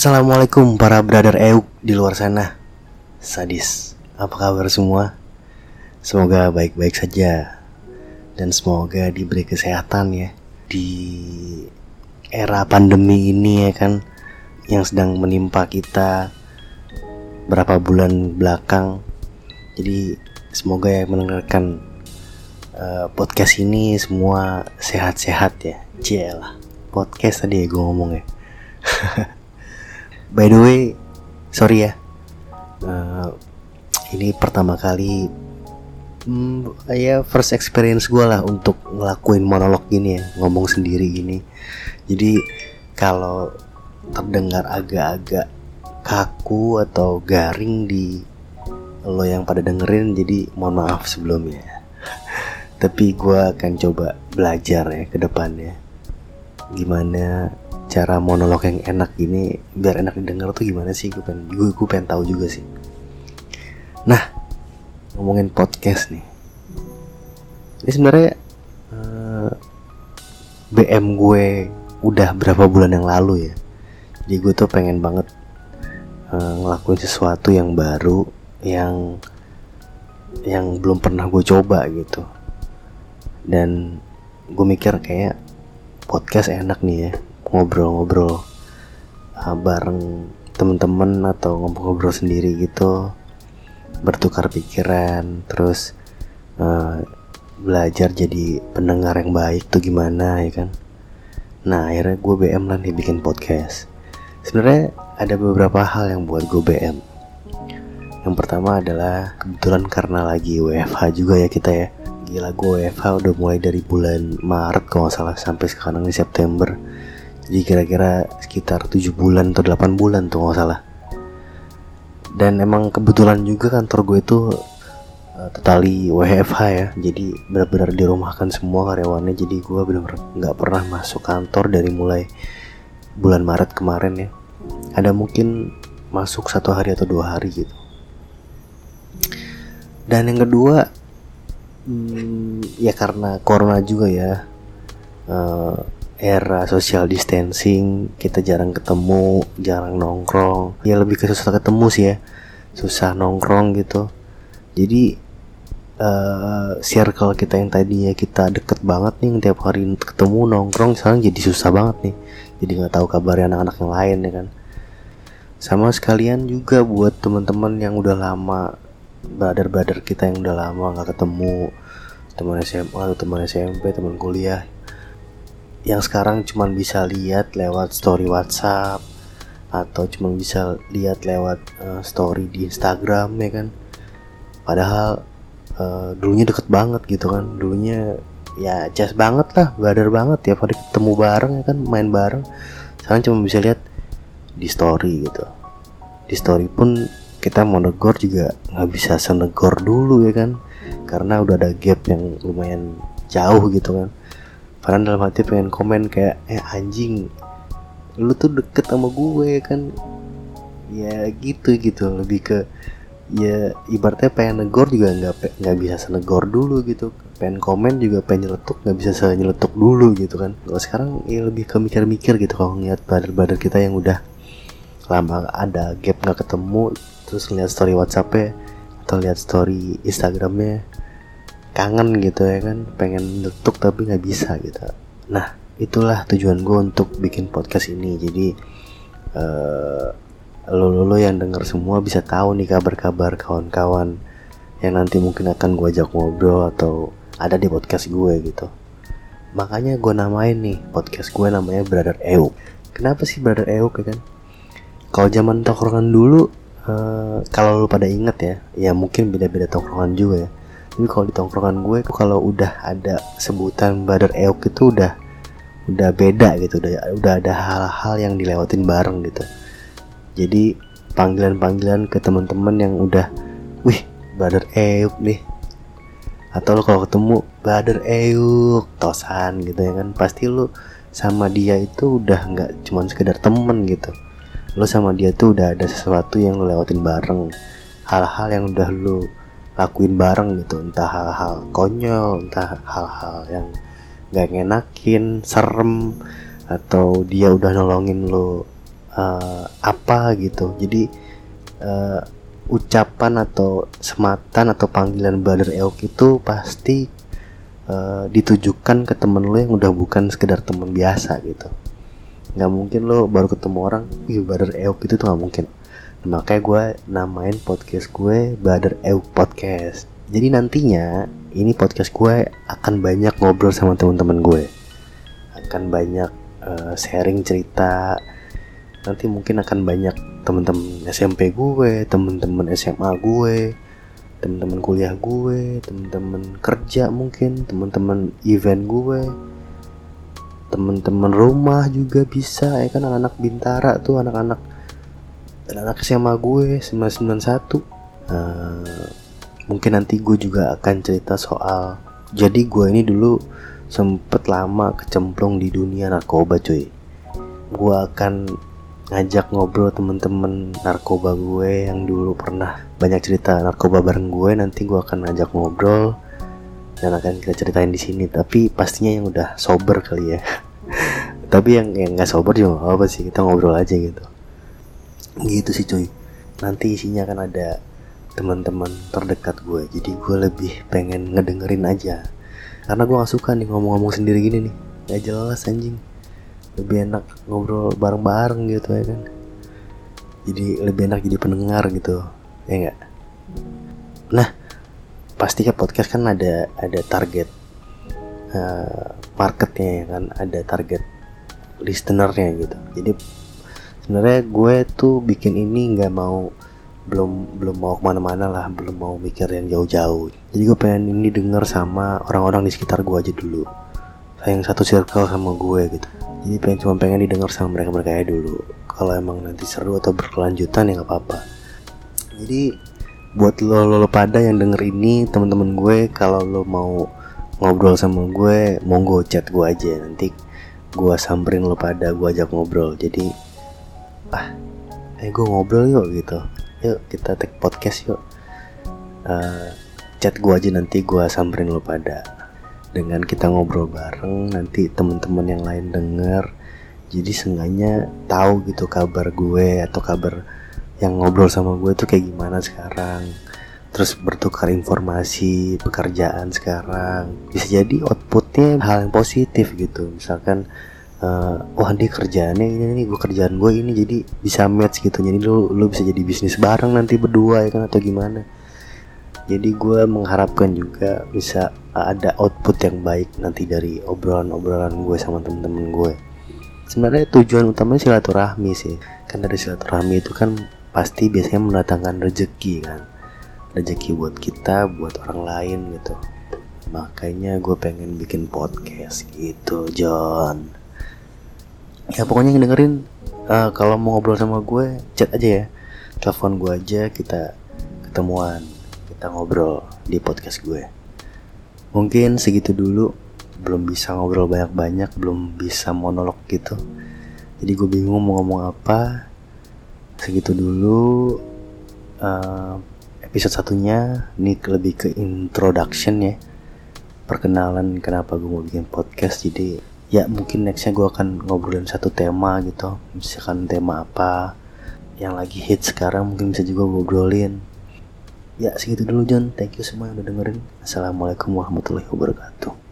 Assalamualaikum para brother Euk di luar sana. Sadis, apa kabar semua? Semoga baik-baik saja. Dan semoga diberi kesehatan ya. Di era pandemi ini ya kan Yang sedang menimpa kita Berapa bulan belakang. Jadi semoga ya mendengarkan uh, podcast ini semua sehat-sehat ya. Cielah Podcast tadi ya gue ngomong ya By the way, sorry ya. Uh, ini pertama kali hmm, ya first experience gue lah untuk ngelakuin monolog gini ya, ngomong sendiri gini. Jadi kalau terdengar agak-agak kaku atau garing di lo yang pada dengerin, jadi mohon maaf sebelumnya. Tapi gue akan coba belajar ya ke depannya. Gimana cara monolog yang enak gini biar enak didengar tuh gimana sih? Gue pengen gue, gue pengen tahu juga sih. Nah ngomongin podcast nih. Ini sebenarnya uh, eh, BM gue udah berapa bulan yang lalu ya? Jadi gue tuh pengen banget uh, ngelakuin sesuatu yang baru yang yang belum pernah gue coba gitu. Dan gue mikir kayak podcast enak nih ya ngobrol-ngobrol uh, bareng temen-temen atau ngobrol-ngobrol sendiri gitu. Bertukar pikiran terus uh, belajar jadi pendengar yang baik tuh gimana ya kan? Nah akhirnya gue BM lah nih bikin podcast. Sebenarnya ada beberapa hal yang buat gue BM yang pertama adalah kebetulan karena lagi WFH juga ya kita ya. Gila gue WFH udah mulai dari bulan Maret kalau nggak salah sampai sekarang di September jadi kira-kira sekitar 7 bulan atau 8 bulan tuh nggak salah. Dan emang kebetulan juga kantor gue itu uh, totally WFH ya. Jadi benar-benar dirumahkan semua karyawannya. Jadi gue benar-benar nggak pernah masuk kantor dari mulai bulan Maret kemarin ya. Ada mungkin masuk satu hari atau dua hari gitu. Dan yang kedua hmm, ya karena corona juga ya uh, era social distancing kita jarang ketemu jarang nongkrong. Ya lebih ke susah ketemu sih ya. Susah nongkrong gitu. Jadi uh, circle kita yang tadinya kita deket banget nih tiap hari ketemu nongkrong sekarang jadi susah banget nih. Jadi nggak tahu kabarnya anak-anak yang lain ya kan. Sama sekalian juga buat teman-teman yang udah lama brother-brother kita yang udah lama nggak ketemu. Teman SMA atau teman SMP teman kuliah yang sekarang cuma bisa lihat lewat story WhatsApp atau cuma bisa lihat lewat uh, story di Instagram ya kan? Padahal uh, dulunya deket banget gitu kan? Dulunya ya just banget lah brother banget tiap hari ketemu bareng ya kan? Main bareng. Sekarang cuma bisa lihat di story gitu. Di story pun kita mau negor juga nggak bisa senegor dulu ya kan? Karena udah ada gap yang lumayan jauh gitu kan karena dalam hati pengen komen kayak eh anjing lu tuh deket sama gue kan. Ya gitu gitu. Lebih ke ya ibaratnya pengen negor juga nggak nggak bisa senegor dulu gitu. Pengen komen juga pengen nyeletuk nggak bisa senyeletuk dulu gitu kan. Kalau sekarang ya lebih ke mikir-mikir gitu. Kalau ngeliat bader-bader kita yang udah lama ada gap nggak ketemu terus ngeliat story WhatsAppnya atau lihat story Instagramnya kangen gitu ya kan pengen letuk tapi nggak bisa gitu. Nah itulah tujuan gue untuk bikin podcast ini. Jadi uh, lo lo yang denger semua bisa tahu nih kabar-kabar kawan-kawan yang nanti mungkin akan gue ajak ngobrol atau ada di podcast gue gitu. Makanya gue namain nih podcast gue namanya Brother Euk. Kenapa sih Brother Euk ya kan? Kalau zaman tongkrongan dulu uh, kalau lu pada inget ya ya mungkin beda-beda tongkrongan juga ya tapi kalau di tongkrongan gue kalau udah ada sebutan brother eok itu udah udah beda gitu. Udah udah ada hal-hal yang dilewatin bareng gitu. Jadi panggilan-panggilan ke teman-teman yang udah wih brother eok nih. Atau lo kalau ketemu brother eok tosan gitu ya kan. Pasti lo sama dia itu udah nggak cuman sekedar temen gitu. Lo sama dia tuh udah ada sesuatu yang lo lewatin bareng. Hal-hal yang udah lo lakuin bareng gitu. Entah hal-hal konyol entah hal-hal yang gak ngenakin serem atau dia udah nolongin lo uh, apa gitu. Jadi uh, ucapan atau sematan atau panggilan brother Eok itu pasti uh, ditujukan ke temen lo yang udah bukan sekedar temen biasa gitu. Nggak mungkin lo baru ketemu orang wih brother Eok itu tuh nggak mungkin makanya gue namain podcast gue brother Eok podcast. Jadi nantinya ini podcast gue akan banyak ngobrol sama teman-teman gue. Akan banyak uh, sharing cerita. Nanti mungkin akan banyak teman-teman SMP gue teman-teman SMA gue teman-teman kuliah gue teman-teman kerja mungkin teman-teman event gue. Teman-teman rumah juga bisa ya kan? Anak-anak bintara tuh anak-anak anak SMA gue 991 uh, mungkin nanti gue juga akan cerita soal jadi gue ini dulu sempet lama kecemplung di dunia narkoba cuy. Gue akan ngajak ngobrol temen-temen narkoba gue yang dulu pernah banyak cerita narkoba bareng gue. Nanti gue akan ngajak ngobrol dan akan kita ceritain di sini. Tapi pastinya yang udah sober kali ya. Tapi yang yang nggak sober juga apa sih kita ngobrol aja gitu gitu sih cuy. Nanti isinya akan ada teman-teman terdekat gue jadi gue lebih pengen ngedengerin aja. Karena gue gak suka nih ngomong-ngomong sendiri gini nih. Gak jelas anjing. Lebih enak ngobrol bareng-bareng gitu ya kan? Jadi lebih enak jadi pendengar gitu. Ya enggak nah pasti kan podcast kan ada ada target uh, marketnya ya kan? Ada target listenernya gitu. Jadi sebenarnya gue tuh bikin ini nggak mau belum belum mau ke mana-mana lah belum mau mikir yang jauh-jauh. Jadi gue pengen ini denger sama orang-orang di sekitar gue aja dulu. Yang satu circle sama gue gitu. Jadi pengen cuma pengen didengar sama mereka mereka aja dulu. Kalau emang nanti seru atau berkelanjutan ya nggak apa-apa. Jadi buat lo, lo, lo pada yang denger ini teman-teman gue kalau lo mau ngobrol sama gue monggo chat gue aja. Nanti gue samperin lo pada gue ajak ngobrol. Jadi ah eh gue ngobrol yuk gitu. Yuk kita take podcast yuk. Uh, chat gue aja nanti gue samperin lo pada. Dengan kita ngobrol bareng nanti teman-teman yang lain denger. Jadi seenggaknya tahu gitu kabar gue atau kabar yang ngobrol sama gue tuh kayak gimana sekarang. Terus bertukar informasi pekerjaan sekarang. Bisa jadi outputnya hal yang positif gitu. Misalkan uh, wah dia kerjaannya ini nih gue kerjaan gue ini jadi bisa match gitu. Jadi lu lu bisa jadi bisnis bareng nanti berdua ya kan? Atau gimana? Jadi gue mengharapkan juga bisa ada output yang baik nanti dari obrolan-obrolan gue sama temen-temen gue sebenarnya tujuan utamanya silaturahmi sih. Kan dari silaturahmi itu kan pasti biasanya mendatangkan rezeki kan? Rezeki buat kita buat orang lain gitu. Makanya gue pengen bikin podcast gitu John ya pokoknya yang dengerin uh, kalau mau ngobrol sama gue chat aja ya. Telepon gue aja kita ketemuan kita ngobrol di podcast gue. Mungkin segitu dulu. Belum bisa ngobrol banyak-banyak belum bisa monolog gitu. Jadi gue bingung mau ngomong apa. Segitu dulu uh, episode satunya. Ini lebih ke introduction ya. Perkenalan kenapa gue mau bikin podcast jadi ya mungkin nextnya gue akan ngobrolin satu tema gitu. Misalkan tema apa yang lagi hit sekarang mungkin bisa juga ngobrolin ya segitu dulu John. Thank you semua yang udah dengerin. Assalamualaikum warahmatullahi wabarakatuh